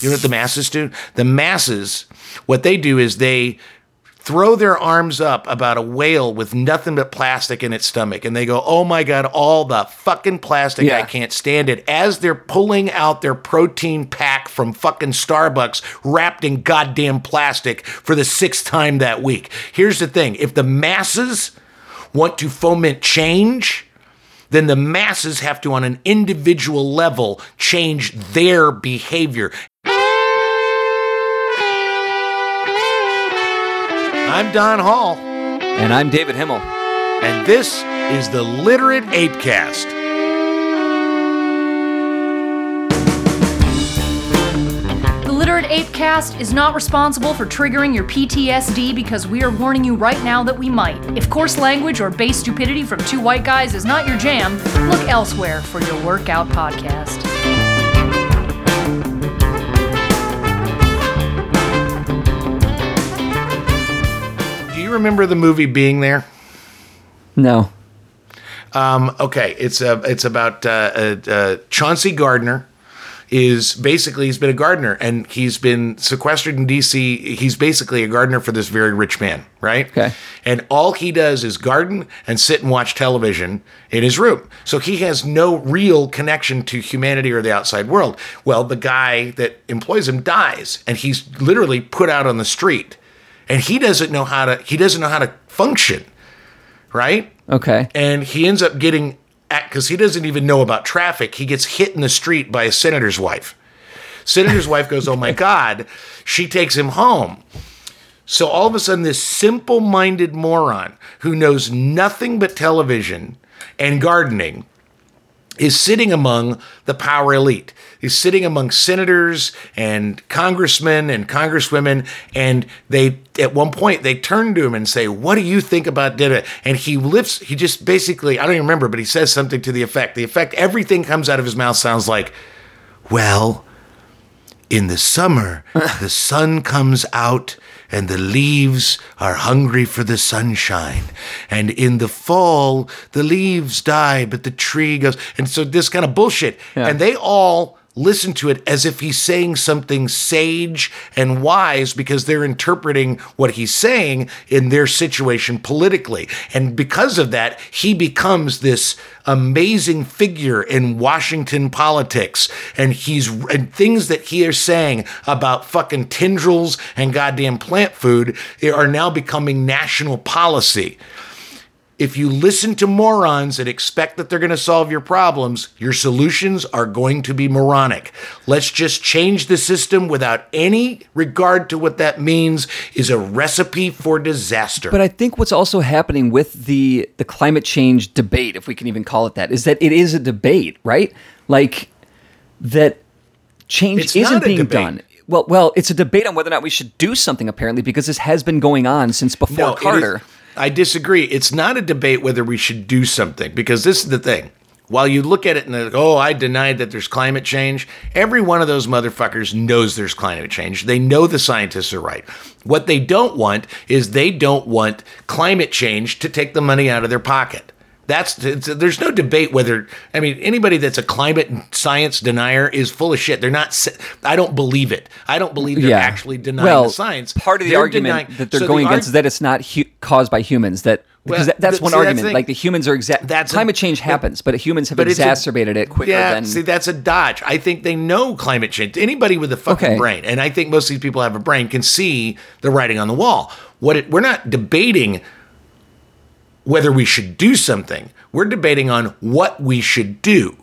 You know what the masses do? The masses, what they do is they throw their arms up about a whale with nothing but plastic in its stomach and they go, oh my God, all the fucking plastic, Yeah. I can't stand it. As they're pulling out their protein pack from fucking Starbucks wrapped in goddamn plastic for the sixth time that week. Here's the thing if the masses want to foment change, then the masses have to, on an individual level, change their behavior. I'm Don Hall, And I'm David Himmel. and this is the Literate Apecast. The Literate Apecast is not responsible for triggering your PTSD because we are warning you right now that we might. If coarse language or base stupidity from two white guys is not your jam, look elsewhere for your workout podcast. You remember the movie Being There? No. Um, okay, it's uh, it's about uh, uh, uh, Chauncey Gardiner is basically he's been a gardener and he's been sequestered in DC. He's basically a gardener for this very rich man, right? Okay. And all he does is garden and sit and watch television in his room. So he has no real connection to humanity or the outside world. Well, the guy that employs him dies and he's literally put out on the street. And he doesn't know how to he doesn't know how to function, right? Okay. and he ends up getting because he doesn't even know about traffic he gets hit in the street by a senator's wife senator's wife goes oh my god she takes him home so all of a sudden this simple-minded moron who knows nothing but television and gardening is sitting among the power elite. He's sitting among senators and congressmen and congresswomen, and they at one point they turn to him and say, "What do you think about Dida?" And he lifts. He just basically I don't even remember, but he says something to the effect. The effect everything comes out of his mouth sounds like, "Well." In the summer, the sun comes out and the leaves are hungry for the sunshine. And in the fall, the leaves die, but the tree goes. And so this kind of bullshit. And they all listen to it as if he's saying something sage and wise because they're interpreting what he's saying in their situation politically. And because of that, he becomes this amazing figure in Washington politics. And he's and things that he is saying about fucking tendrils and goddamn plant food are now becoming national policy. If you listen to morons and expect that they're going to solve your problems, your solutions are going to be moronic. Let's just change the system without any regard to what that means is a recipe for disaster. But I think what's also happening with the the climate change debate, if we can even call it that, is that it is a debate, right? Like that change It's isn't being debate. done. Well, well, it's a debate on whether or not we should do something apparently because this has been going on since before it is- Carter. I disagree. It's not a debate whether we should do something because this is the thing. While you look at it and like, oh, I denied that there's climate change, every one of those motherfuckers knows there's climate change. They know the scientists are right. What they don't want is they don't want climate change to take the money out of their pocket. That's there's no debate whether I mean anybody that's a climate science denier is full of shit. They're not. I don't believe it. I don't believe they're yeah, actually denying well, the science. Part of the They're argument denying- that they're so the going arg- against is that it's not hu- caused by humans. That because Well, that, that's th- one see, argument. the- like the humans are exact. that's a- climate change happens, but humans have but it's a- exacerbated it quicker yeah, than. see, that's a dodge. I think they know climate change. Anybody with a fucking Okay. brain, and I think most of these people have a brain, can see the writing on the wall. What it, we're not debating whether we should do something. We're debating on what we should do.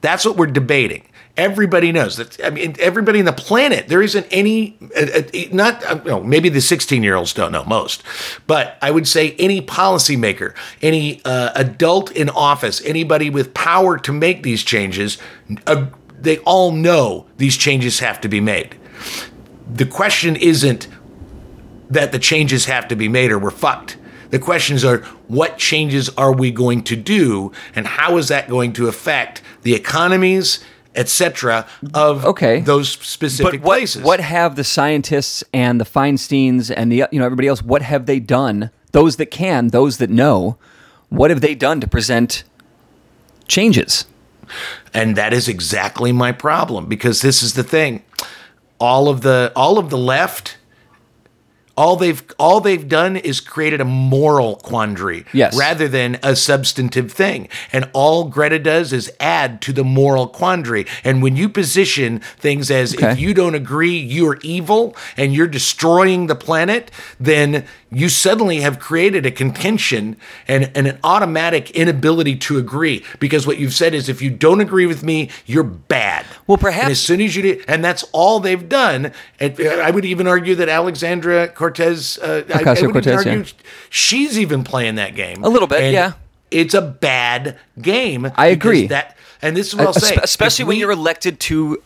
That's what we're debating. Everybody knows that. I mean, everybody in the planet. There isn't any. Uh, uh, not. Uh, you know, maybe the sixteen-year-olds don't know most, but I would say any policymaker, any uh, adult in office, anybody with power to make these changes, uh, they all know these changes have to be made. The question isn't that the changes have to be made or we're fucked. The questions are what changes are we going to do and how is that going to affect the economies, etc. of Okay. those specific but what, places. what have the scientists and the Feinsteins and the you know everybody else? What have they done? Those that can, those that know, what have they done to present changes? And that is exactly my problem because this is the thing. all of the all of the left all they've all they've done is created a moral quandary Yes. rather than a substantive thing and all greta does is add to the moral quandary and when you position things as Okay. if you don't agree you're evil and you're destroying the planet then you suddenly have created a contention and, and an automatic inability to agree because what you've said is if you don't agree with me you're bad Well, and perhaps- as soon as you do, and that's all they've done. And uh, I would even argue that Alexandra Cortez, uh, I, I would Ocasio-Cortez, argue yeah. she's even playing that game A little bit, And yeah. It's a bad game. I agree. That, and this is what I'll say, especially If when you're elected to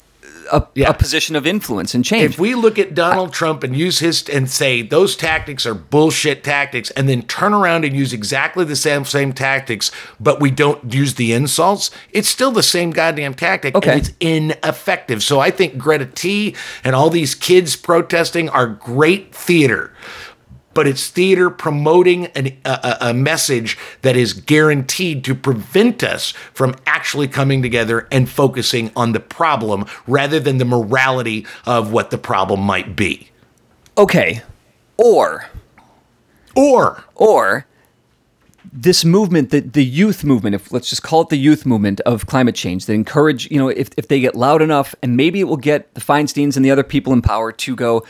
a, Yeah. a position of influence and change. If we look at Donald Trump and use his and say those tactics are bullshit tactics, and then turn around and use exactly the same same tactics, but we don't use the insults, it's still the same goddamn tactic, Okay. and it's ineffective. So I think Greta T and all these kids protesting are great theater. But it's theater promoting an, a, a message that is guaranteed to prevent us from actually coming together and focusing on the problem rather than the morality of what the problem might be. okay, or. Or. Or this movement, the, the youth movement, if let's just call it the youth movement of climate change, that encourage, you know, if, if they get loud enough, and maybe it will get the Feinsteins and the other people in power to go,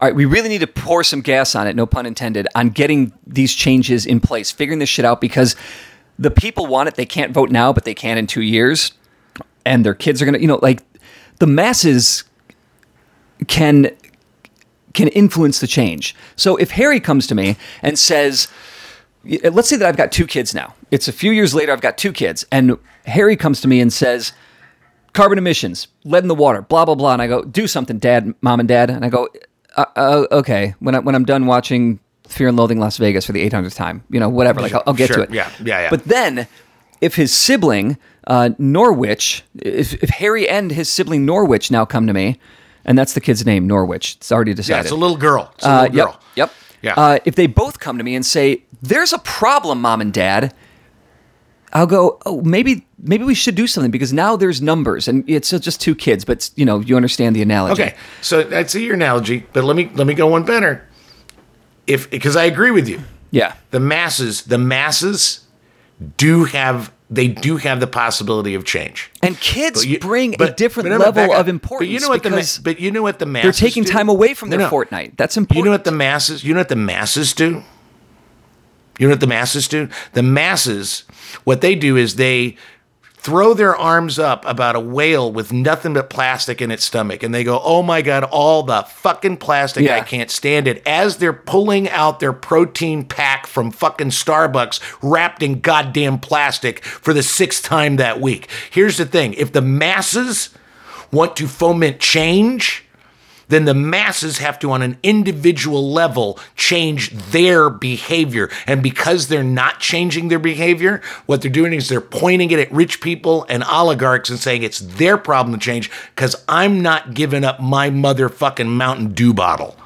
all right, we really need to pour some gas on it, no pun intended, on getting these changes in place, figuring this shit out because the people want it. They can't vote now, but they can in two years. And their kids are going to, you know, like the masses can can influence the change. So if Harry comes to me and says, let's say that I've got two kids now. It's a few years later, I've got two kids, and Harry comes to me and says, carbon emissions, lead in the water, blah blah blah, and I go, do something, Dad, Mom, and Dad, and I go, uh, uh, okay. When I, when I'm done watching Fear and Loathing Las Vegas for the 800th time, you know, whatever, like I'll, I'll get Sure, to it. yeah, yeah, yeah. But then, if his sibling uh, Norwich, if, if Harry and his sibling Norwich now come to me, and that's the kid's name, Norwich, it's already decided. yeah, it's a little girl. It's a Uh, little yep, girl. Yep. Yeah. Uh, if they both come to me and say, "There's a problem, mom and dad," I'll go, "Oh, maybe maybe we should do something because now there's numbers and it's just two kids, but you know, you understand the analogy." Okay, so that's your analogy, but let me let me go one better. If because I agree with you, Yeah. the masses the masses do have they do have the possibility of change. And kids But you- bring a different but level of importance But you know what the but you know what the masses they're taking do? time away from their no. Fortnite. That's important. You know what the masses? You know what the masses do? You know what the masses do? The masses, what they do is they throw their arms up about a whale with nothing but plastic in its stomach, and they go, "Oh my god, all the fucking plastic! Yeah. I can't stand it!" As they're pulling out their protein pack from fucking Starbucks, wrapped in goddamn plastic for the sixth time that week. Here's the thing: if the masses want to foment change then the masses have to, on an individual level, change their behavior. And because they're not changing their behavior, what they're doing is they're pointing it at rich people and oligarchs and saying it's their problem to change because I'm not giving up my motherfucking Mountain Dew bottle.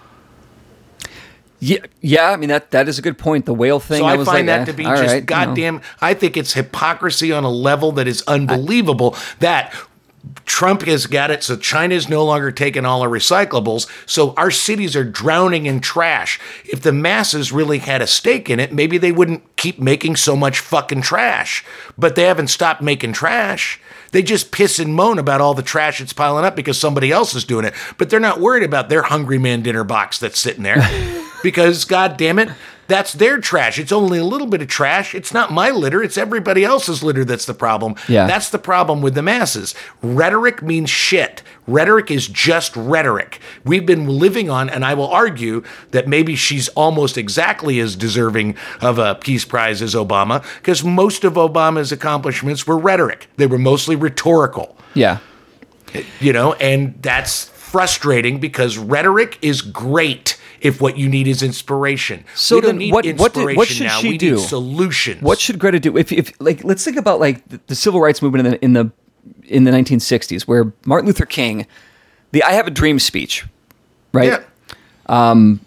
Yeah, yeah. I mean that that is a good point. The whale thing. So I, was find like, that eh, to be just right, you know. goddamn. I think it's hypocrisy on a level that is unbelievable. that Trump has got it, so China's no longer taking all our recyclables. So our cities are drowning in trash. If the masses really had a stake in it, maybe they wouldn't keep making so much fucking trash. But they haven't stopped making trash. They just piss and moan about all the trash that's piling up because somebody else is doing it. But they're not worried about their hungry man dinner box that's sitting there. because, god damn it, that's their trash. It's only a little bit of trash. It's not my litter, it's everybody else's litter that's the problem. Yeah. That's the problem with the masses. Rhetoric means shit. Rhetoric is just rhetoric. We've been living on, and I will argue that maybe she's almost exactly as deserving of a Peace Prize as Obama, because most of Obama's accomplishments were rhetoric. They were mostly rhetorical Yeah. you know, and that's frustrating because rhetoric is great if what you need is inspiration. So we don't then need what- what inspiration did- what should now. she we do? need solutions. What should Greta do? If, if like, let's think about like the, the civil rights movement in the in the in the 1960s, where Martin Luther King, the "I Have a Dream" speech, right? yeah. Um,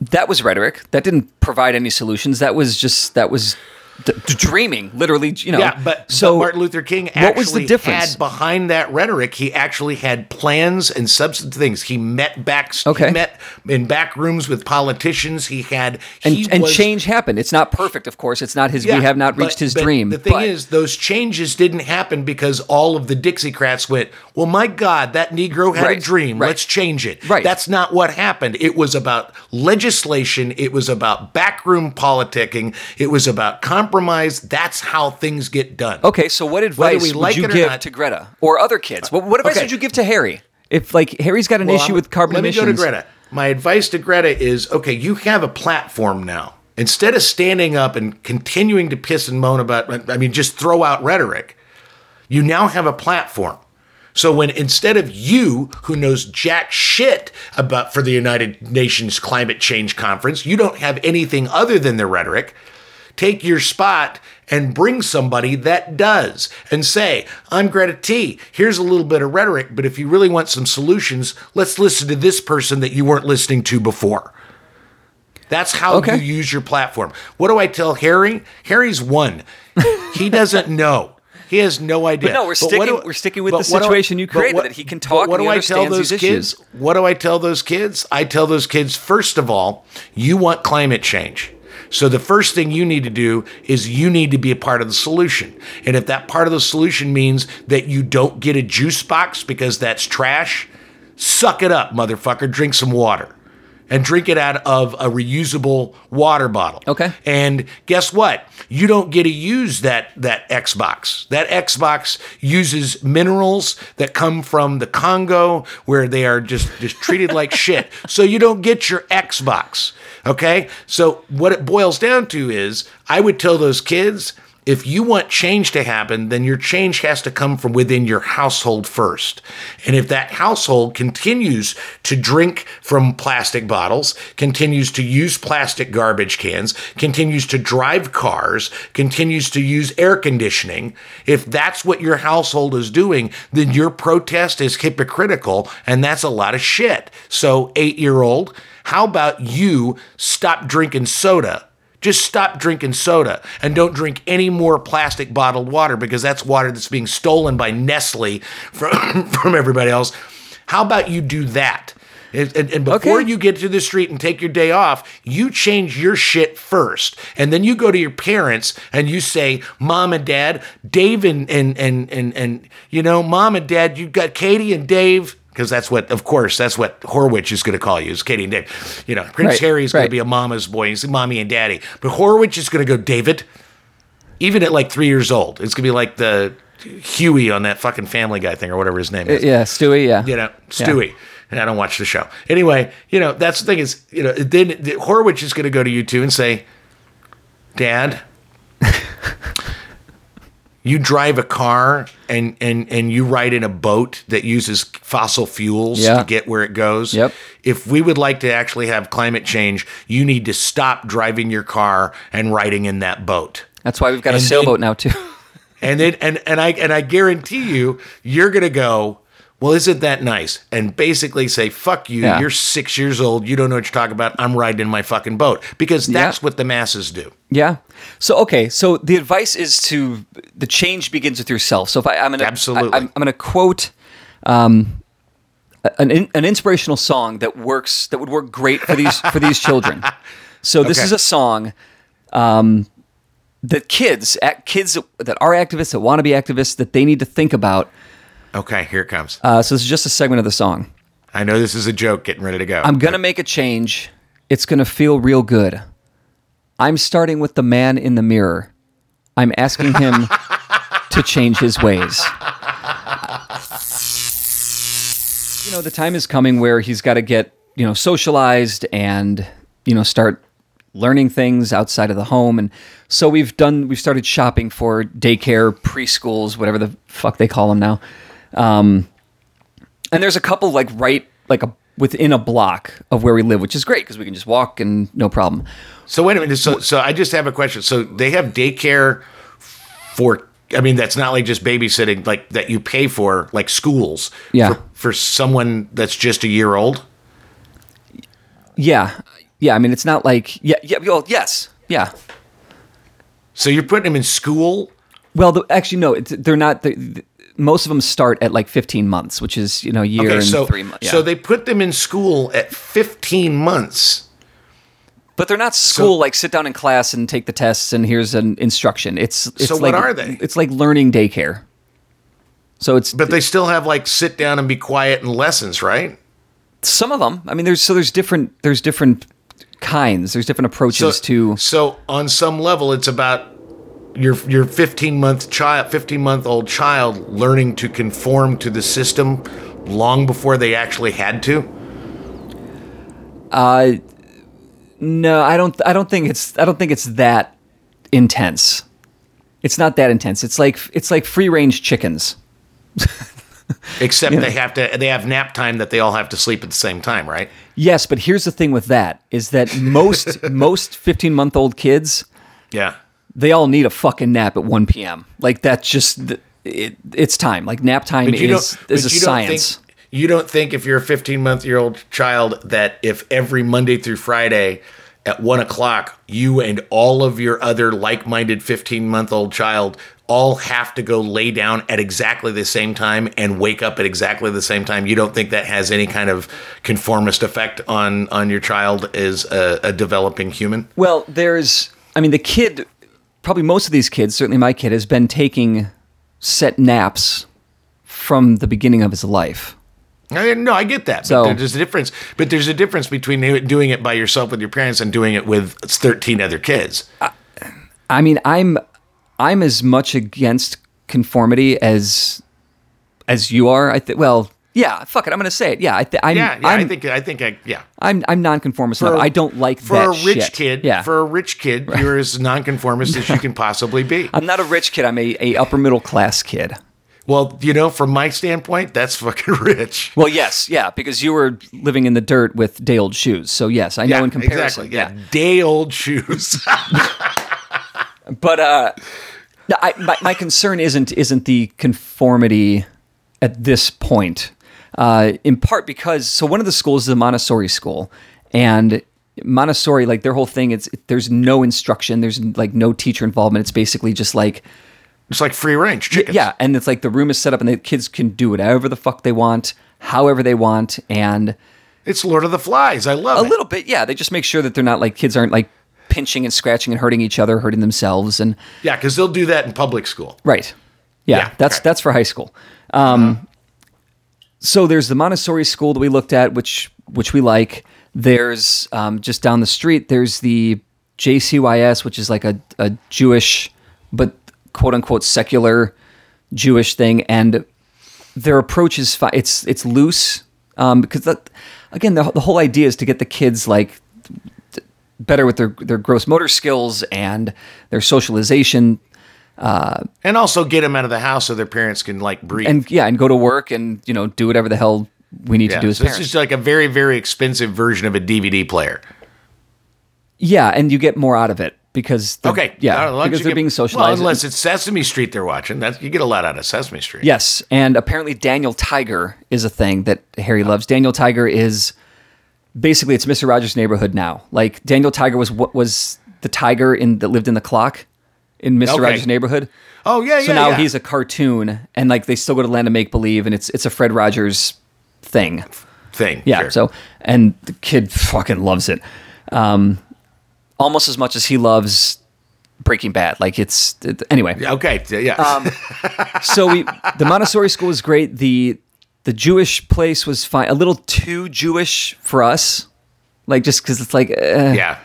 That was rhetoric. That didn't provide any solutions. That was just that was d- dreaming, literally. You know. Yeah, but so but Martin Luther King actually what was the difference? had behind that rhetoric. He actually had plans and substantive things. He met back. Okay. He met in back rooms with politicians. He had and, he and was- change happened. It's not perfect, of course. It's not his. Yeah, we have not but- reached his but dream. The thing but- is, those changes didn't happen because all of the Dixiecrats went, "Well, my God, that Negro had Right, a dream. right. Let's change it." Right. That's not what happened. It was about legislation. It was about backroom politicking. It was about compromise. That's how things get done. Okay, so what advice would like you it or give not- to Greta or other kids? What, what advice okay. would you give to Harry? If like Harry's got an Well, issue I'm- with carbon let emissions, me go to Greta. My advice to Greta is okay, you have a platform now. Instead of standing up and continuing to piss and moan about, I mean, just throw out rhetoric, you now have a platform. So when instead of you, who knows jack shit about for the United Nations Climate Change Conference, you don't have anything other than the rhetoric, take your spot and bring somebody that does and say, I'm Greta T. Here's a little bit of rhetoric, but if you really want some solutions, let's listen to this person that you weren't listening to before. That's how Okay. you use your platform. What do I tell Harry? Harry's one. He doesn't know. He has no idea. But no, we're what sticking- do- we're sticking with but the what do- situation you created, what- that he can talk What and do he I tell those these kids? issues. What do I tell those kids? I tell those kids, first of all, you want climate change. So the first thing you need to do is you need to be a part of the solution. And if that part of the solution means that you don't get a juice box because that's trash, suck it up, motherfucker. Drink some water. And drink it out of a reusable water bottle. Okay. And guess what? You don't get to use that that Xbox. That Xbox uses minerals that come from the Congo where they are just just treated like shit. So you don't get your Xbox. Okay? So what it boils down to is I would tell those kids if you want change to happen, then your change has to come from within your household first. And if that household continues to drink from plastic bottles, continues to use plastic garbage cans, continues to drive cars, continues to use air conditioning, if that's what your household is doing, then your protest is hypocritical and that's a lot of shit. So, eight year old, how about you stop drinking soda? Just stop drinking soda and don't drink any more plastic bottled water because that's water that's being stolen by Nestle from, from everybody else. How about you do that? And, and- and before Okay. you get to the street and take your day off, you change your shit first. And then you go to your parents and you say, Mom and Dad, Dave and, and, and, and, and you know, Mom and Dad, you've got Katie and Dave. Because that's what, of course, that's what Horwich is going to call you, is Katie and Dave. You know, Prince Right, Harry is going right. to be a mama's boy. He's mommy and daddy. But Horwich is going to go David, even at like three years old. It's going to be like the Huey on that fucking Family Guy thing or whatever his name uh, is. yeah, Stewie, yeah, You know, Stewie. And I don't watch the show. Anyway, you know, that's the thing is, you know, then the, Horwich is going to go to you two and say, Dad, you drive a car and, and, and you ride in a boat that uses fossil fuels Yeah. to get where it goes. Yep. If we would like to actually have climate change, you need to stop driving your car and riding in that boat. That's why we've got a And then- sailboat now too. And then and and I and I guarantee you, you're gonna go. Well, isn't that nice? And basically say, "Fuck you! Yeah. You're six years old. You don't know what you're talking about. I'm riding in my fucking boat." Because that's Yeah. what the masses do. Yeah. So okay. So the advice is to the change begins with yourself. So if I, I'm gonna Absolutely. I, am I'm gonna quote um, an an inspirational song that works that would work great for these for these children. So this Okay. is a song um, that kids at kids that are activists that want to be activists that they need to think about. Okay, here it comes. Uh, so this is just a segment of the song. I know this is a joke. Getting ready to go. I'm gonna make a change. It's gonna feel real good. I'm starting with the man in the mirror. I'm asking him to change his ways. You know, the time is coming where he's got to get, you know, socialized and, you know, start learning things outside of the home. And so we've done, we've started shopping for daycare, preschools, whatever the fuck they call them now. Um, and there's a couple like right like a within a block of where we live, which is great because we can just walk and no problem. So wait a minute. So so I just have a question. So they have daycare for. I mean, that's not like just babysitting, like that you pay for, like schools. Yeah. For, for someone that's just a year old. Yeah, yeah. I mean, it's not like yeah, yeah. Well, yes, yeah. So you're putting them in school. Well, the, actually, no, it's, they're not. they the, most of them start at like 15 months, which is you know a year Okay, and so three months. Yeah. so they put them in school at 15 months. but they're not school like sit down in class and take the tests and here's an instruction. It's it's So what are they? It's like learning daycare. So it's But they still have like sit down and be quiet and lessons, right? some of them. I mean, there's so there's different there's different kinds. There's different approaches to. So on some level, it's about your your 15 month child, 15 month old child learning to conform to the system long before they actually had to. Uh, no, I don't. I don't think it's. I don't think it's that intense. It's not that intense. It's like it's like free range chickens. Except they have to they have nap time that they all have to sleep at the same time, right? Yes, but here's the thing with that is that most most 15 month old kids Yeah. They all need a fucking nap at 1 p.m. Like that's just it, it's time. Like nap time is is but a you don't science. Think, you don't think if you're a 15 month year old child that if every Monday through Friday at one o'clock you and all of your other like minded 15 month old child all have to go lay down at exactly the same time and wake up at exactly the same time. You don't think that has any kind of conformist effect on on your child as a, a developing human? Well, there's, I mean, the kid, probably most of these kids, certainly my kid, has been taking set naps from the beginning of his life. I, no, I get that. So- but there's a difference. But there's a difference between doing it by yourself with your parents and doing it with 13 other kids. I mean, I'm, I'm as much against conformity as, as you are. I think. Well, yeah. Fuck it. I'm gonna say it. Yeah. I th- I'm. Yeah, yeah. I'm, I think. I think. I, yeah. I'm. I'm nonconformist enough. I don't like for a rich shit. kid. Yeah. For a rich kid, you're as nonconformist as you can possibly be. I'm not a rich kid. I'm a, a upper middle class kid. Well, you know, from my standpoint, that's fucking rich. Well, yes, yeah, because you were living in the dirt with day old shoes. So yes, I know in comparison. exactly. Yeah, day old shoes. But uh, I, my, my concern isn't isn't the conformity at this point. Uh, in part because so one of the schools is a Montessori school, and Montessori like their whole thing it's there's no instruction, there's like no teacher involvement. It's basically just like it's like free range chickens. yeah, and it's like the room is set up and the kids can do whatever the fuck they want, however they want, and it's Lord of the Flies. I love a it. little bit yeah. They just make sure that they're not like kids aren't like pinching and scratching and hurting each other, hurting themselves, and Yeah, because they'll do that in public school. Right. Yeah, Yeah, that's that's for high school. Um, So there's the Montessori school that we looked at, which which we like. There's um, just down the street. There's the JCYS, which is like a, a Jewish, but quote unquote secular Jewish thing, and their approach is fi- it's it's loose um, because that, again the, the whole idea is to get the kids like better with their their gross motor skills and their socialization And also get them out of the house so their parents can like breathe. and yeah, and go to work and you know do whatever the hell we need yeah, to do as so it's parents. just like a very, very expensive version of a DVD player. yeah, and you get more out of it because they're- Okay. yeah, uh, long as because they're get- being socialized. Well, unless it's Sesame Street they're watching, that's you get a lot out of Sesame Street. yes, and apparently Daniel Tiger is a thing that Harry oh. loves. Daniel Tiger is basically it's Mister Rogers' Neighborhood now. Like Daniel Tiger was what was the tiger in that lived in the clock in Mister Okay. Rogers' Neighborhood. Oh yeah, So yeah. now yeah. he's a cartoon, and like they still go to Land of Make Believe, and it's it's a Fred Rogers thing. thing. Yeah. sure. So, and the kid fucking loves it, um, almost as much as he loves Breaking Bad. Like it's it, anyway. okay, yeah. Um, So we the Montessori school was great. The the Jewish place was fine. A little too Jewish for us, like just because it's like eh, yeah.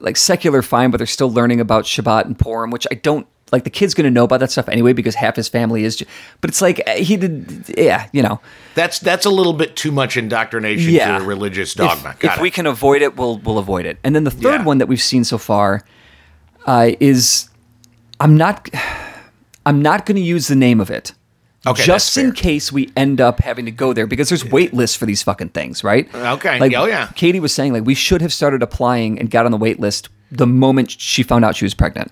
Like secular fine, but they're still learning about Shabbat and Purim, which I don't like. The kid's going to know about that stuff anyway because half his family is. But it's like eh, he did, yeah, you know. That's that's a little bit too much indoctrination Yeah. to religious dogma. Got if we can avoid it, we'll we'll avoid it. And then the third Yeah. one that we've seen so far uh, is I'm not I'm not going to use the name of it. Okay, just in case we end up having to go there because there's wait lists for these fucking things, right? Okay. Like, Oh, yeah. Katie was saying, like we should have started applying and got on the wait list the moment she found out she was pregnant.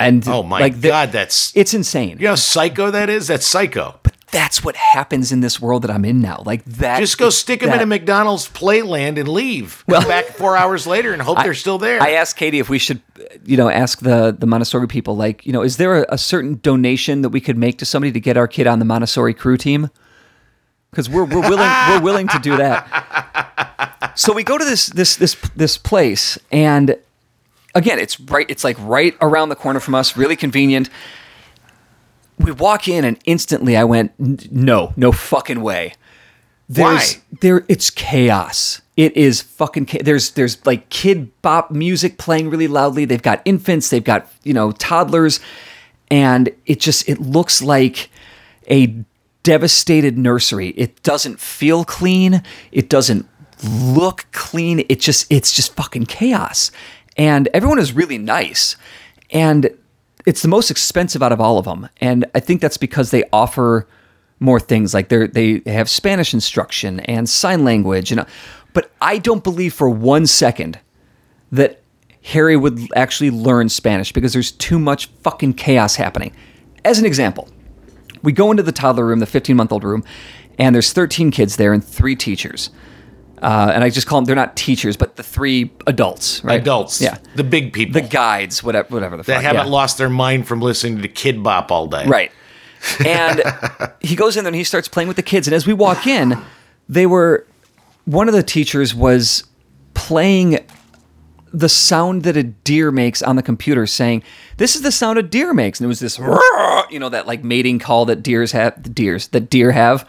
And oh my like, the- god, that's it's insane. you know psycho that is. That's psycho. That's what happens in this world that I'm in now. Like that. Just go stick them in a McDonald's playland and leave. Well- Come back four hours later and hope they're still there. I asked Katie if we should, you know, ask the the Montessori people, like, you know, is there a, a certain donation that we could make to somebody to get our kid on the Montessori crew team? Because we're we're willing we're willing to do that. So we go to this this this this place, and again, it's right. It's like right around the corner from us, really convenient. We walk in, and instantly I went, "No, no fucking way." There's Why? there it's chaos. It is fucking cha- there's there's like Kidz Bop music playing really loudly. They've got infants, they've got, you know, toddlers and it just it looks like a devastated nursery. It doesn't feel clean. It doesn't look clean. It just it's just fucking chaos. And everyone is really nice. And it's the most expensive out of all of them. And I think that's because they offer more things like they they have Spanish instruction and sign language and but I don't believe for one second that Harry would actually learn Spanish because there's too much fucking chaos happening. As an example, we go into the toddler room, the 15 month old room, and there's 13 kids there and three teachers. Uh, and I just call them, they're not teachers, but the three adults, right? Adults. Yeah. The big people. The guides, whatever, whatever the fuck. haven't yeah. lost their mind from listening to Kidz Bop all day. Right. And he goes in there and he starts playing with the kids. And as we walk in, they were, one of the teachers was playing the sound that a deer makes on the computer, saying, This is the sound a deer makes. And it was this, you know, that like mating call that deers have, the deers, that deer have.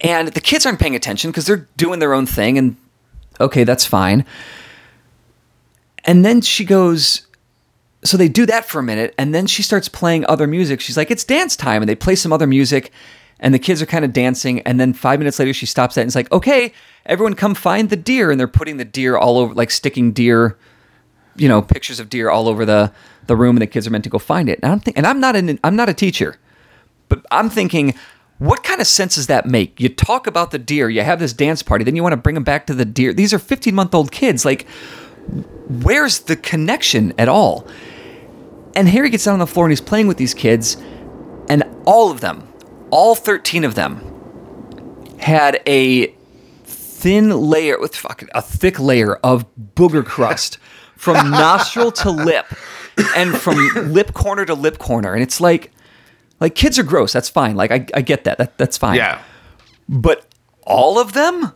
And the kids aren't paying attention because they're doing their own thing. And okay, that's fine. And then she goes, so they do that for a minute and then she starts playing other music she's like it's dance time and they play some other music and the kids are kind of dancing and then five minutes later she stops that and is like okay everyone come find the deer and they're putting the deer all over like sticking deer you know pictures of deer all over the the room and the kids are meant to go find it and i'm think, and i'm not an i'm not a teacher but i'm thinking what kind of sense does that make? You talk about the deer you have this dance party then you want to bring them back to the deer. These are 15 month old kids like where's the connection at all? And Harry gets down on the floor and he's playing with these kids, and all of them, all 13 of them, had a thin layer, with fucking a thick layer of booger crust from nostril to lip, and from lip corner to lip corner. And it's like, like kids are gross. That's fine. Like I, I get that. that. That's fine. Yeah. But all of them?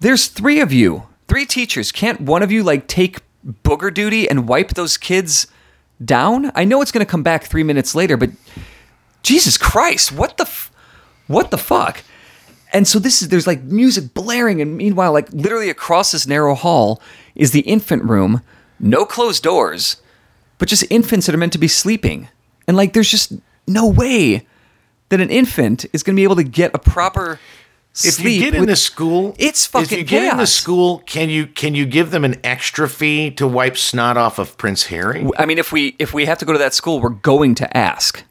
There's three of you, three teachers. Can't one of you like take booger duty and wipe those kids down? I know it's going to come back three minutes later, but Jesus Christ, what the, f- what the fuck? And so this is there's like music blaring, and meanwhile, like literally across this narrow hall is the infant room, no closed doors, but just infants that are meant to be sleeping, and like there's just no way that an infant is going to be able to get a proper If you get into school, It's fucking. If you get into chaos. school, can you can you give them an extra fee to wipe snot off of Prince Harry? I mean, if we if we have to go to that school, we're going to ask.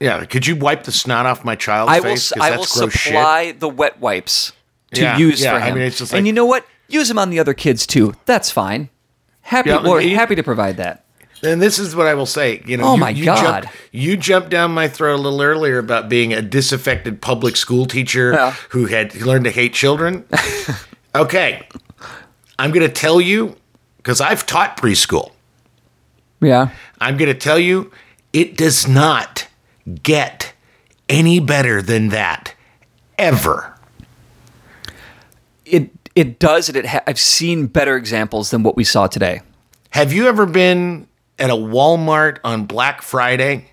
Yeah, could you wipe the snot off my child's I will. face? 'Cause I will gross shit. supply the wet wipes to Yeah, use yeah, for I him. mean, it's just and you know what? Use them on the other kids too. That's fine. Happy. Yeah, we're happy to provide that. And this is what I will say. You know, Oh you, my you God. Jumped, you jumped down my throat a little earlier about being a disaffected public school teacher Yeah. who had learned to hate children. okay, I'm going to tell you because I've taught preschool. Yeah. I'm going to tell you it does not get any better than that ever. It it does. And it ha- I've seen better examples than what we saw today. Have you ever been at a Walmart on Black Friday?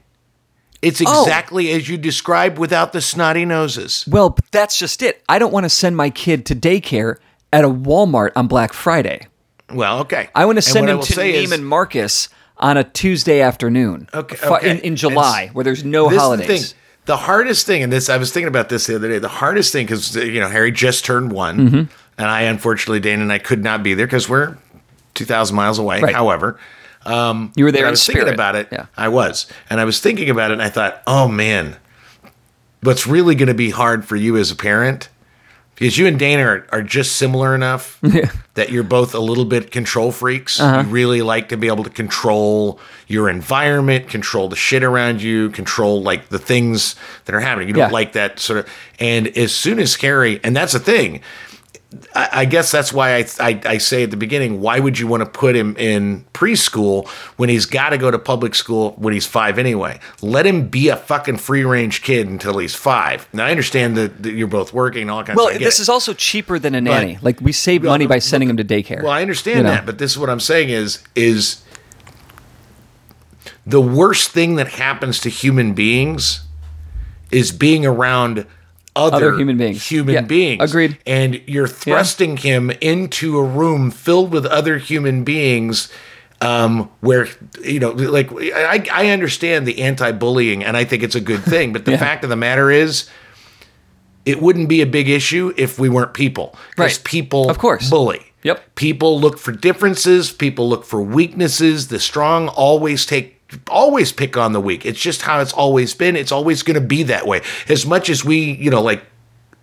It's Oh. exactly as you described without the snotty noses. Well, that's just it. I don't want to send my kid to daycare at a Walmart on Black Friday. Well, okay. I want to send him to say is- Marcus on a Tuesday afternoon. Okay, okay. In, in July, where there's no holidays. The, thing. the hardest thing, and this I was thinking about this the other day. The hardest thing because you know Harry just turned one, Mm-hmm. and I unfortunately Dana and I could not be there because we're two thousand miles away. Right. However, You were there I was spirit. thinking about it. Yeah. I was, and I was thinking about it, and I thought, oh man, what's really going to be hard for you as a parent Because you and Dana are, are just similar enough that you're both a little bit control freaks. Uh-huh. You really like to be able to control your environment, control the shit around you, control like the things that are happening. You don't Yeah. like that sort of. And as soon as Harry, and that's the thing, I, I guess that's why I, I I say at the beginning, why would you want to put him in preschool when he's got to go to public school when he's five anyway? Let him be a fucking free range kid until he's five. Now I understand that, that you're both working and all kinds. Of. Well, of this is also cheaper than a nanny. like we save money by sending him to daycare. well, I understand you know? that, but this is what I'm saying is is the worst thing that happens to human beings is being around other, Other human beings. Human Yeah, beings. agreed. And you're thrusting him into a room filled with other human beings. Um, where you know, like I, I understand the anti-bullying, and I think it's a good thing. But the Yeah. fact of the matter is, it wouldn't be a big issue if we weren't people. Because Right. people, Of course. bully. Yep. People look for differences. People look for weaknesses. The strong always take, always pick on the weak. It's just how it's always been. It's always going to be that way. As much as we, you know, like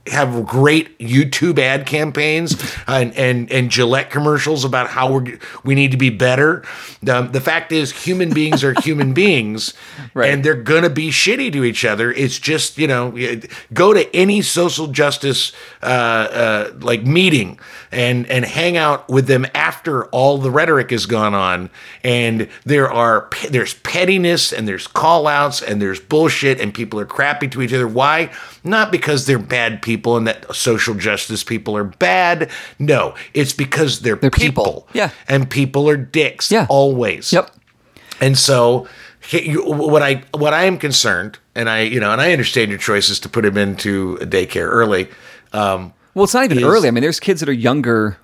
have great YouTube ad campaigns and and, and Gillette commercials about how we we need to be better. Um, the fact is, human beings are human beings, Right. and they're gonna be shitty to each other. It's just you know, go to any social justice uh, uh, like meeting and and hang out with them after all the rhetoric has gone on, and there are there's pettiness and there's call outs and there's bullshit and people are crappy to each other. Why? Not because they're bad people and that social justice people are bad. No, it's because they're, They're people. people. Yeah. And people are dicks. Yeah. Always. Yep. And so, what I what I am concerned, and I you know, and I understand your choices to put him into a daycare early. Um, Well, it's not even is- early. I mean, there's kids that are younger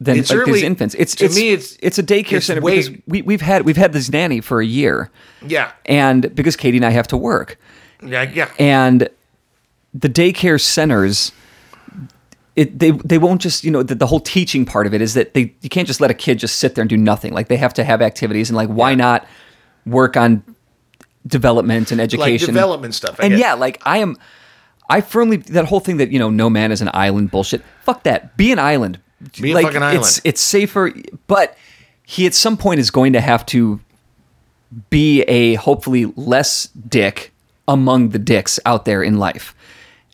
than like early. these infants. It's To it's, me, it's- it's a daycare it's center way- because we, we've had we've had this nanny for a year, yeah, and because Katie and I have to work, yeah, yeah. and the daycare centers. It, they they won't just you know the, the whole teaching part of it is that they you can't just let a kid just sit there and do nothing like they have to have activities and like why not work on development and like education development stuff. I and get- yeah, like I am, I firmly that whole thing that you know no man is an island bullshit. Fuck that. Be an island. Be a like, fucking It's island. it's safer, but he at some point is going to have to be a hopefully less dick among the dicks out there in life.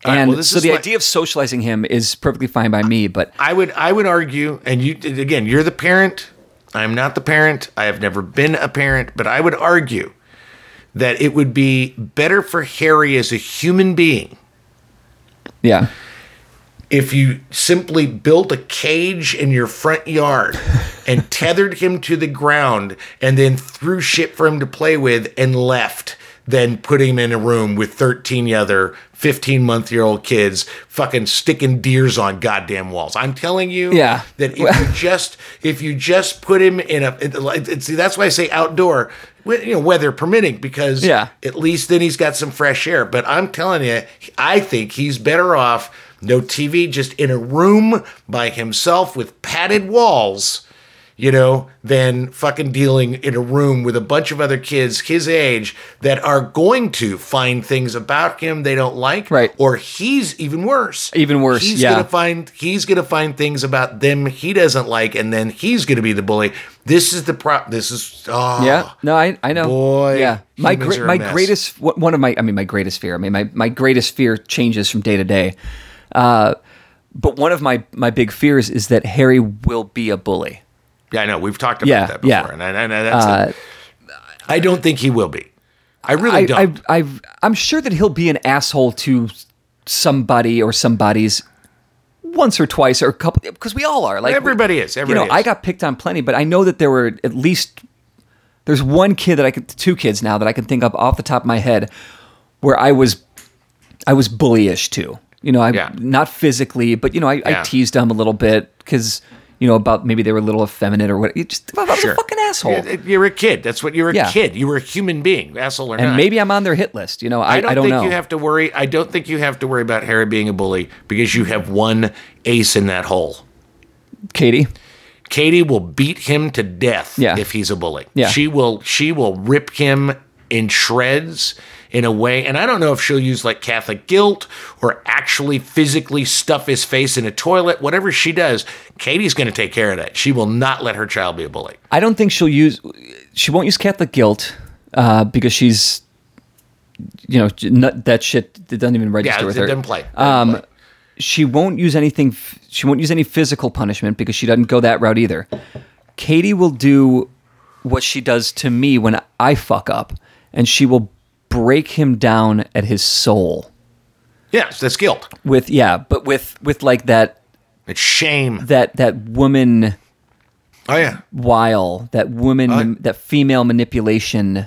Right, And well, so the like- idea of socializing him is perfectly fine by me, but I would I would argue, and you again, you're the parent. I'm not the parent. I have never been a parent, but I would argue that it would be better for Harry as a human being yeah. if you simply built a cage in your front yard and tethered him to the ground and then threw shit for him to play with and left then put him in a room with 13 other 15 month year old kids fucking sticking deers on goddamn walls. I'm telling you Yeah. that if you just if you just put him in a it- see that's why I say outdoor you know weather permitting because Yeah. at least then he's got some fresh air. But I'm telling you, I think he's better off no TV, just in a room by himself with padded walls, you know, than fucking dealing in a room with a bunch of other kids his age that are going to find things about him they don't like. Right. Or he's even worse. Even worse, He's yeah. gonna find he's gonna find things about them he doesn't like, and then he's gonna be the bully. This is the prop. This is oh Yeah, no, I, I know. Boy, yeah, my humans are a my mess. greatest one one of my I mean my greatest fear. I mean my my greatest fear changes from day to day. Uh, but one of my my big fears is that Harry will be a bully. Yeah, I know. We've talked about Yeah, that before, yeah. Uh, and, I, and that's. I don't think he will be. I really I, don't. I, I'm sure that he'll be an asshole to somebody or somebody's once or twice or a couple because we all are like Everybody is. you Everybody know I got picked on plenty, but I know that there were at least there's one kid that I could two kids now that I can think of off the top of my head where I was I was bullyish too. You know, I Yeah. not physically, but you know, I, I teased them a little bit because you know about maybe they were a little effeminate or what. You just I was Sure. a fucking asshole. You're, a kid. That's what you're a Yeah. kid. You were a human being, asshole or and not. maybe I'm on their hit list. You know, I, I don't, I don't think know. you have to worry. I don't think you have to worry about Harry being a bully because you have one ace in that hole. Katie. Katie will beat him to death Yeah. if he's a bully. Yeah. She will she will rip him in shreds in a way. And I don't know if she'll use like Catholic guilt or actually physically stuff his face in a toilet. Whatever she does, Katie's going to take care of that. She will not let her child be a bully. I don't think she'll use. She won't use Catholic guilt uh, because she's, you know, not, that shit it doesn't even register Yeah, with it her. doesn't play. Doesn't Um, play. she won't use anything. She won't use any physical punishment because she doesn't go that route either. Katie will do what she does to me when I fuck up, and she will break him down at his soul Yes, that's guilt. with yeah, but with with like that It's shame. that that woman Oh yeah. wile, that woman, Oh. that female manipulation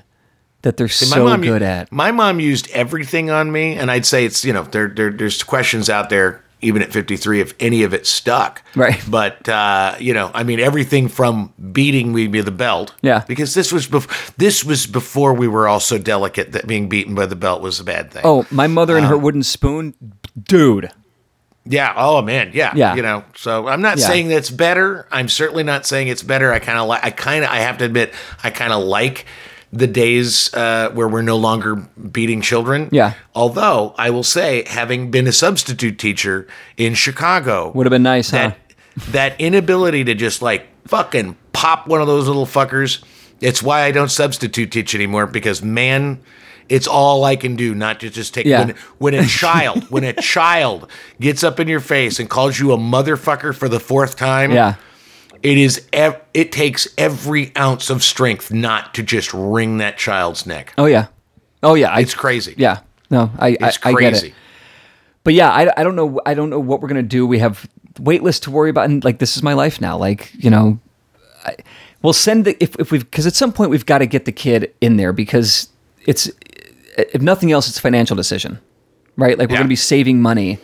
that they're so mom, good at. My mom used everything on me, and I'd say it's you know there, there there's questions out there even at 53 if any of it stuck. Right. But uh, you know, I mean everything from beating me with the belt. Yeah. Because this was bef- this was before we were all so delicate that being beaten by the belt was a bad thing. Oh, my mother and her Um, wooden spoon, dude. Yeah. Oh man. Yeah. Yeah. You know. So I'm not Yeah. saying that's better. I'm certainly not saying it's better. I kind of like. I kind of. I have to admit. I kind of like the days uh, where we're no longer beating children. Yeah. Although I will say, having been a substitute teacher in Chicago, Would have been nice, huh? that that inability to just like fucking pop one of those little fuckers. It's why I don't substitute teach anymore because man, it's all I can do not to just take Yeah. when, when a child when a child gets up in your face and calls you a motherfucker for the fourth time. Yeah. It is ev- it takes every ounce of strength not to just wring that child's neck. Oh yeah. Oh yeah. I, It's crazy. Yeah. No, I It's I, I get crazy. it. But yeah, I, I don't know I don't know what we're gonna do. We have waitlist to worry about, and like this is my life now. Like you know, I, we'll send the if if we've because at some point we've got to get the kid in there because it's if nothing else, it's a financial decision, right? Like we're Yeah. gonna be saving money.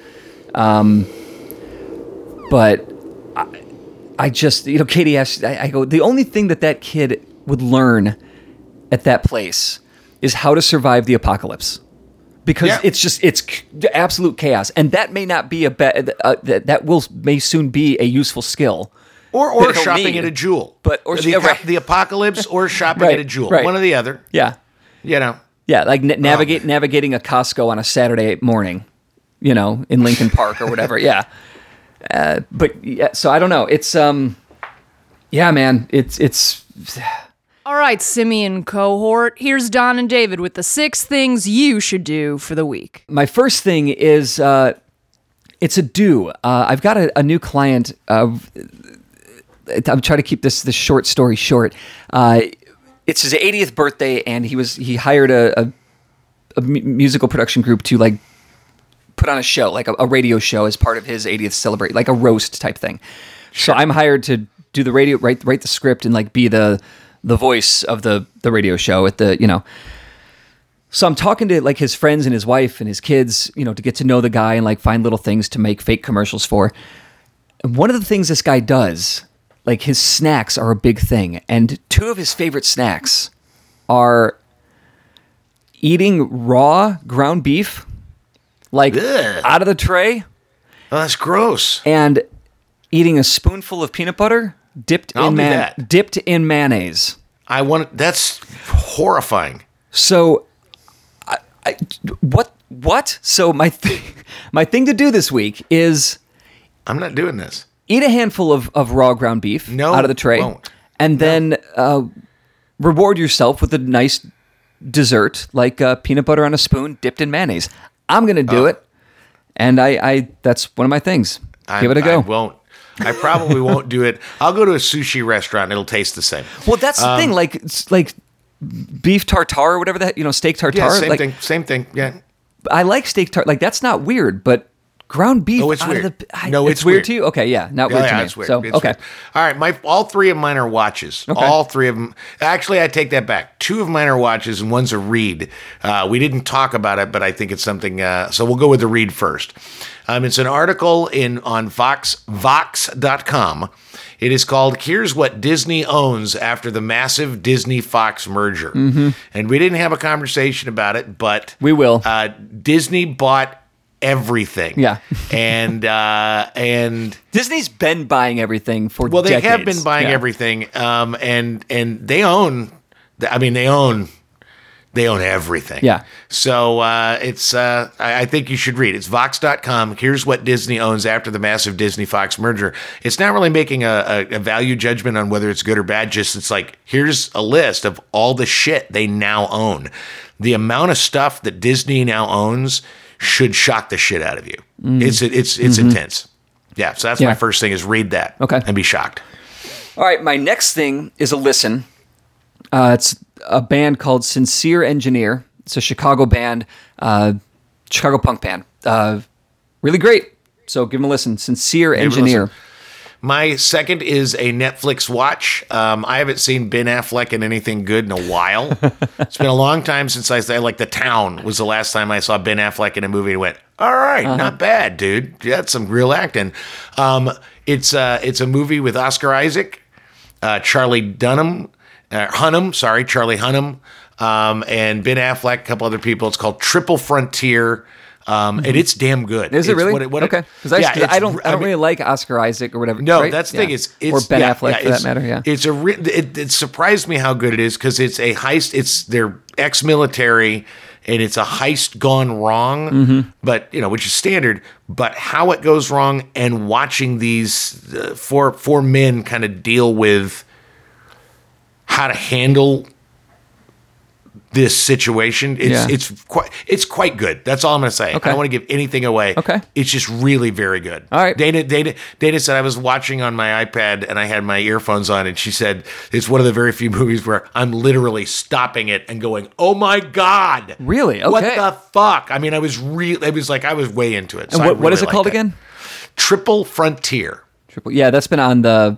Um, but I, I just you know, Katie asked. I, I go the only thing that that kid would learn at that place is how to survive the apocalypse because Yeah. it's just it's c- absolute chaos and that may not be a bet uh, that, that will may soon be a useful skill Or or shopping need. at a Jewel. But- or- the, yeah, right. the apocalypse or shopping Right, at a Jewel. right. One or the other. yeah You know. yeah like na- navigate navigating a Costco on a Saturday morning you know in Lincoln Park or whatever yeah uh, but yeah so I don't know it's um yeah man it's it's All right, Simian cohort, here's Don and David with the six things you should do for the week. my first thing is uh, it's a do. Uh, I've got a, a new client. Uh, I'm trying to keep this this short story short. Uh, it's his 80th birthday, and he was he hired a, a, a musical production group to like put on a show, like a, a radio show, as part of his 80th celebrate, like a roast type thing. So I'm hired to do the radio, write write the script, and like be the the voice of the the radio show at the you know. So I'm talking to like his friends and his wife and his kids, you know, to get to know the guy and like find little things to make fake commercials for. And one of the things this guy does, like his snacks are a big thing, and two of his favorite snacks are eating raw ground beef, like Ugh. out of the tray, Oh, that's gross. and eating a spoonful of peanut butter dipped I'll in man- dipped in mayonnaise. I want that's horrifying. So, I, I, what what? So my thing, my thing to do this week is I'm not doing this. eat a handful of, of raw ground beef No, out of the tray, won't. and then uh, reward yourself with a nice dessert like uh, peanut butter on a spoon dipped in mayonnaise. I'm gonna do it, and I, I that's one of my things. I, Give it a go. I won't. I probably won't do it. I'll go to a sushi restaurant. It'll taste the same. Well, that's the Um, thing. Like it's like beef tartare or whatever that you know steak tartare. Yeah, same like, thing. Same thing. Yeah. I like steak tart. Like that's not weird, but ground beef. Oh, it's out weird. Of the, I, No, it's, it's weird, weird. to you. Okay, yeah, not weird to me. it's weird. So It's okay, weird. All right, my all three of mine are watches. All three of them. Actually, I take that back. Two of mine are watches, and one's a read. Uh, we didn't talk about it, but I think it's something. Uh, so we'll go with the read first. Um, it's an article in on Vox Vox.com. It is called "Here's What Disney Owns After the Massive Disney Fox Merger," and we didn't have a conversation about it, but Mm-hmm. We will. Uh, Disney bought everything. Yeah. and uh, and Disney's been buying everything for well, they have been buying Yeah. everything, um, and and they own. I mean, they own They own everything. Yeah. So uh, it's uh, I, I think you should read. It's Vox.com. Here's what Disney owns after the massive Disney Fox merger. It's not really making a, a, a value judgment on whether it's good or bad. Just it's like here's a list of all the shit they now own. The amount of stuff that Disney now owns should shock the shit out of you. It's it's it's intense. Yeah. So that's Mm. Mm-hmm. Yeah. my first thing is read that. Okay. And be shocked. All right, my next thing is a listen. Uh, it's a band called Sincere Engineer. It's a Chicago band, uh, Chicago punk band. Uh, really great. So give them a listen. Sincere Engineer. listen. My second is a Netflix watch. Um, I haven't seen Ben Affleck in anything good in a while. it's been a long time since I say like The Town was the last time I saw Ben Affleck in a movie and went, all right, Uh-huh. not bad, dude. You had some real acting. Um, it's uh, it's a movie with Oscar Isaac, uh, Charlie Dunham, uh, Hunnam, sorry, Charlie Hunnam, um, and Ben Affleck, a couple other people. It's called Triple Frontier. Um, and it's damn good. Mm-hmm. Is it It's really? what what okay. Because I, I it's- don't, I don't mean- really like Oscar Isaac or whatever. no, right? that's the thing. Yeah. It's, it's or Ben yeah, Affleck yeah, for that matter. Yeah. it's a re- it, it surprised me how good it is because it's a heist. It's they're ex-military and it's a heist gone wrong, Mm-hmm. but you know which is standard. But how it goes wrong and watching these uh, four four men kind of deal with how to handle this situation. It's Yeah. it's quite it's quite good. That's all I'm gonna say. Okay. I don't want to give anything away. Okay. It's just really very good. All right. Dana Dana Dana said I was watching on my iPad and I had my earphones on and she said it's one of the very few movies where I'm literally stopping it and going, "Oh my god." Really? Okay. What the fuck? I mean, I was real it was like I was way into it. So And what, what is it called liked again? Triple Frontier. Triple. Yeah, that's been on the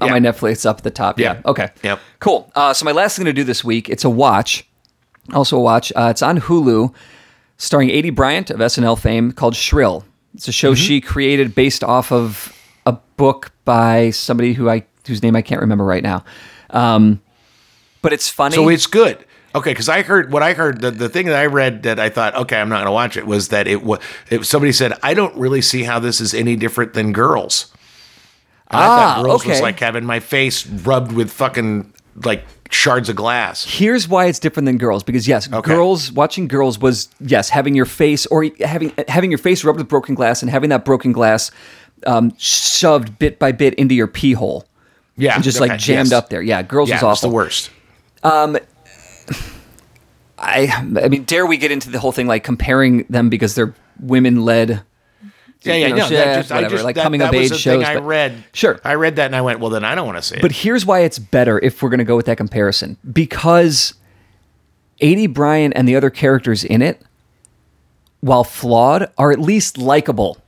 on Yeah. my Netflix up at the top. Yeah. Yeah. Okay. Yep. Cool. Uh, so my last thing to do this week, it's a watch. Also watch. Uh, it's on Hulu, starring Aidy Bryant of SNL fame, called Shrill. It's a show Mm-hmm. she created based off of a book by somebody who I whose name I can't remember right now. Um, but it's funny. So it's good. Okay, because I heard what I heard. The, the thing that I read that I thought, okay, I'm not going to watch it was that it was. Somebody said, I don't really see how this is any different than Girls. And I Ah, thought Girls was like having my face rubbed with fucking like shards of glass. Here's why it's different than girls because yes, Okay. girls watching girls was yes having your face or having having your face rubbed with broken glass and having that broken glass um, shoved bit by bit into your pee hole. Yeah, and just okay, like jammed yes. up there. Yeah, girls Yeah, was awful. the worst. Um, I I mean, dare we get into the whole thing like comparing them because they're women led? Yeah, yeah, know, no, shit, just, I whatever, just, like that, coming that of age the shows, Thing I read. Sure. I read that and I went, well, then I don't want to see it. But here's why it's better if we're going to go with that comparison because Aidy Bryant and the other characters in it, while flawed, are at least likable.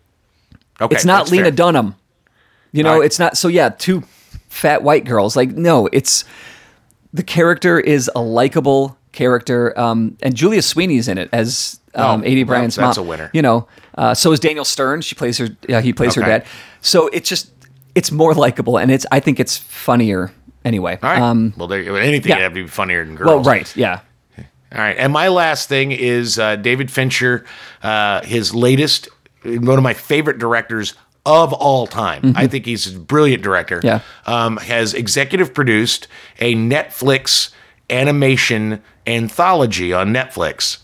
okay, it's not Lena fair. Dunham. You know, right. it's not. So yeah, two fat white girls. Like no, it's the character is a likable character, um, and Julia Sweeney's in it as um, Oh, well, Bryant's that's mom. a winner. You know, uh, so is Daniel Stern. She plays her. Yeah, he plays her dad. So it's just it's more likable, and it's I think it's funnier anyway. All right. Um, well, there, anything yeah. would have to be funnier than Girls. well, right. Yeah. All right, and my last thing is uh, David Fincher, uh, his latest, one of my favorite directors of all time. I think he's a brilliant director. Mm-hmm. Yeah. um, has executive produced a Netflix animation anthology on Netflix.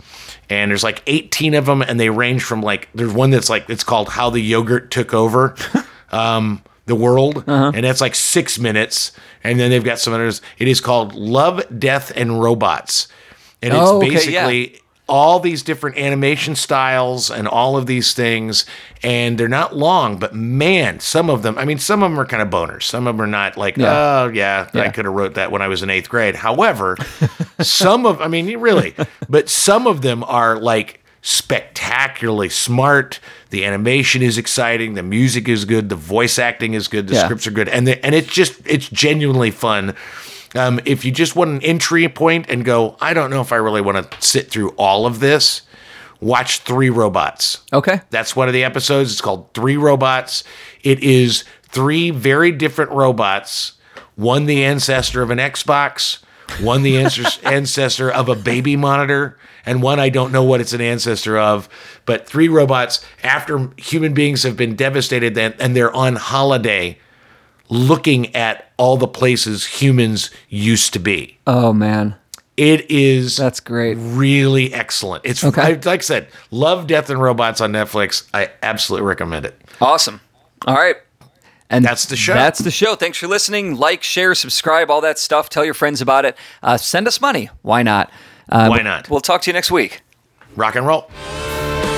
And there's like 18 of them, and they range from like there's one that's like it's called "How the Yogurt Took Over." um, the world, Uh-huh. and that's like six minutes. And then they've got some others. It is called Love, Death, and Robots, and it's Oh, okay, basically all these different animation styles and all of these things. And they're not long, but man, some of them. I mean, some of them are kind of boners. Some of them are not like, Yeah. oh yeah, I could have wrote that when I was in eighth grade. However, some of, I mean, really, but some of them are like spectacularly smart. The animation is exciting. The music is good. The voice acting is good. The Yeah. scripts are good, and the, and it's just it's genuinely fun. Um, if you just want an entry point and go, I don't know if I really want to sit through all of this. Watch Three Robots. Okay. That's one of the episodes. It's called Three Robots. It is three very different robots. One the ancestor of an Xbox, one the ancestor ancestor of a baby monitor, and one I don't know what it's an ancestor of. But three robots after human beings have been devastated and they're on holiday looking at all the places humans used to be. Oh man. It is That's great. really excellent. It's Okay. I, like I said, love Death and Robots on Netflix. I absolutely recommend it. Awesome. All right. And That's the show. That's the show. Thanks for listening. Like, share, subscribe, all that stuff. Tell your friends about it. Uh, send us money. Why not? Uh, Why not? We'll talk to you next week. Rock and roll.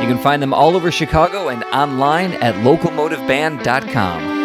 You can find them all over Chicago and online at locomotiveband.com.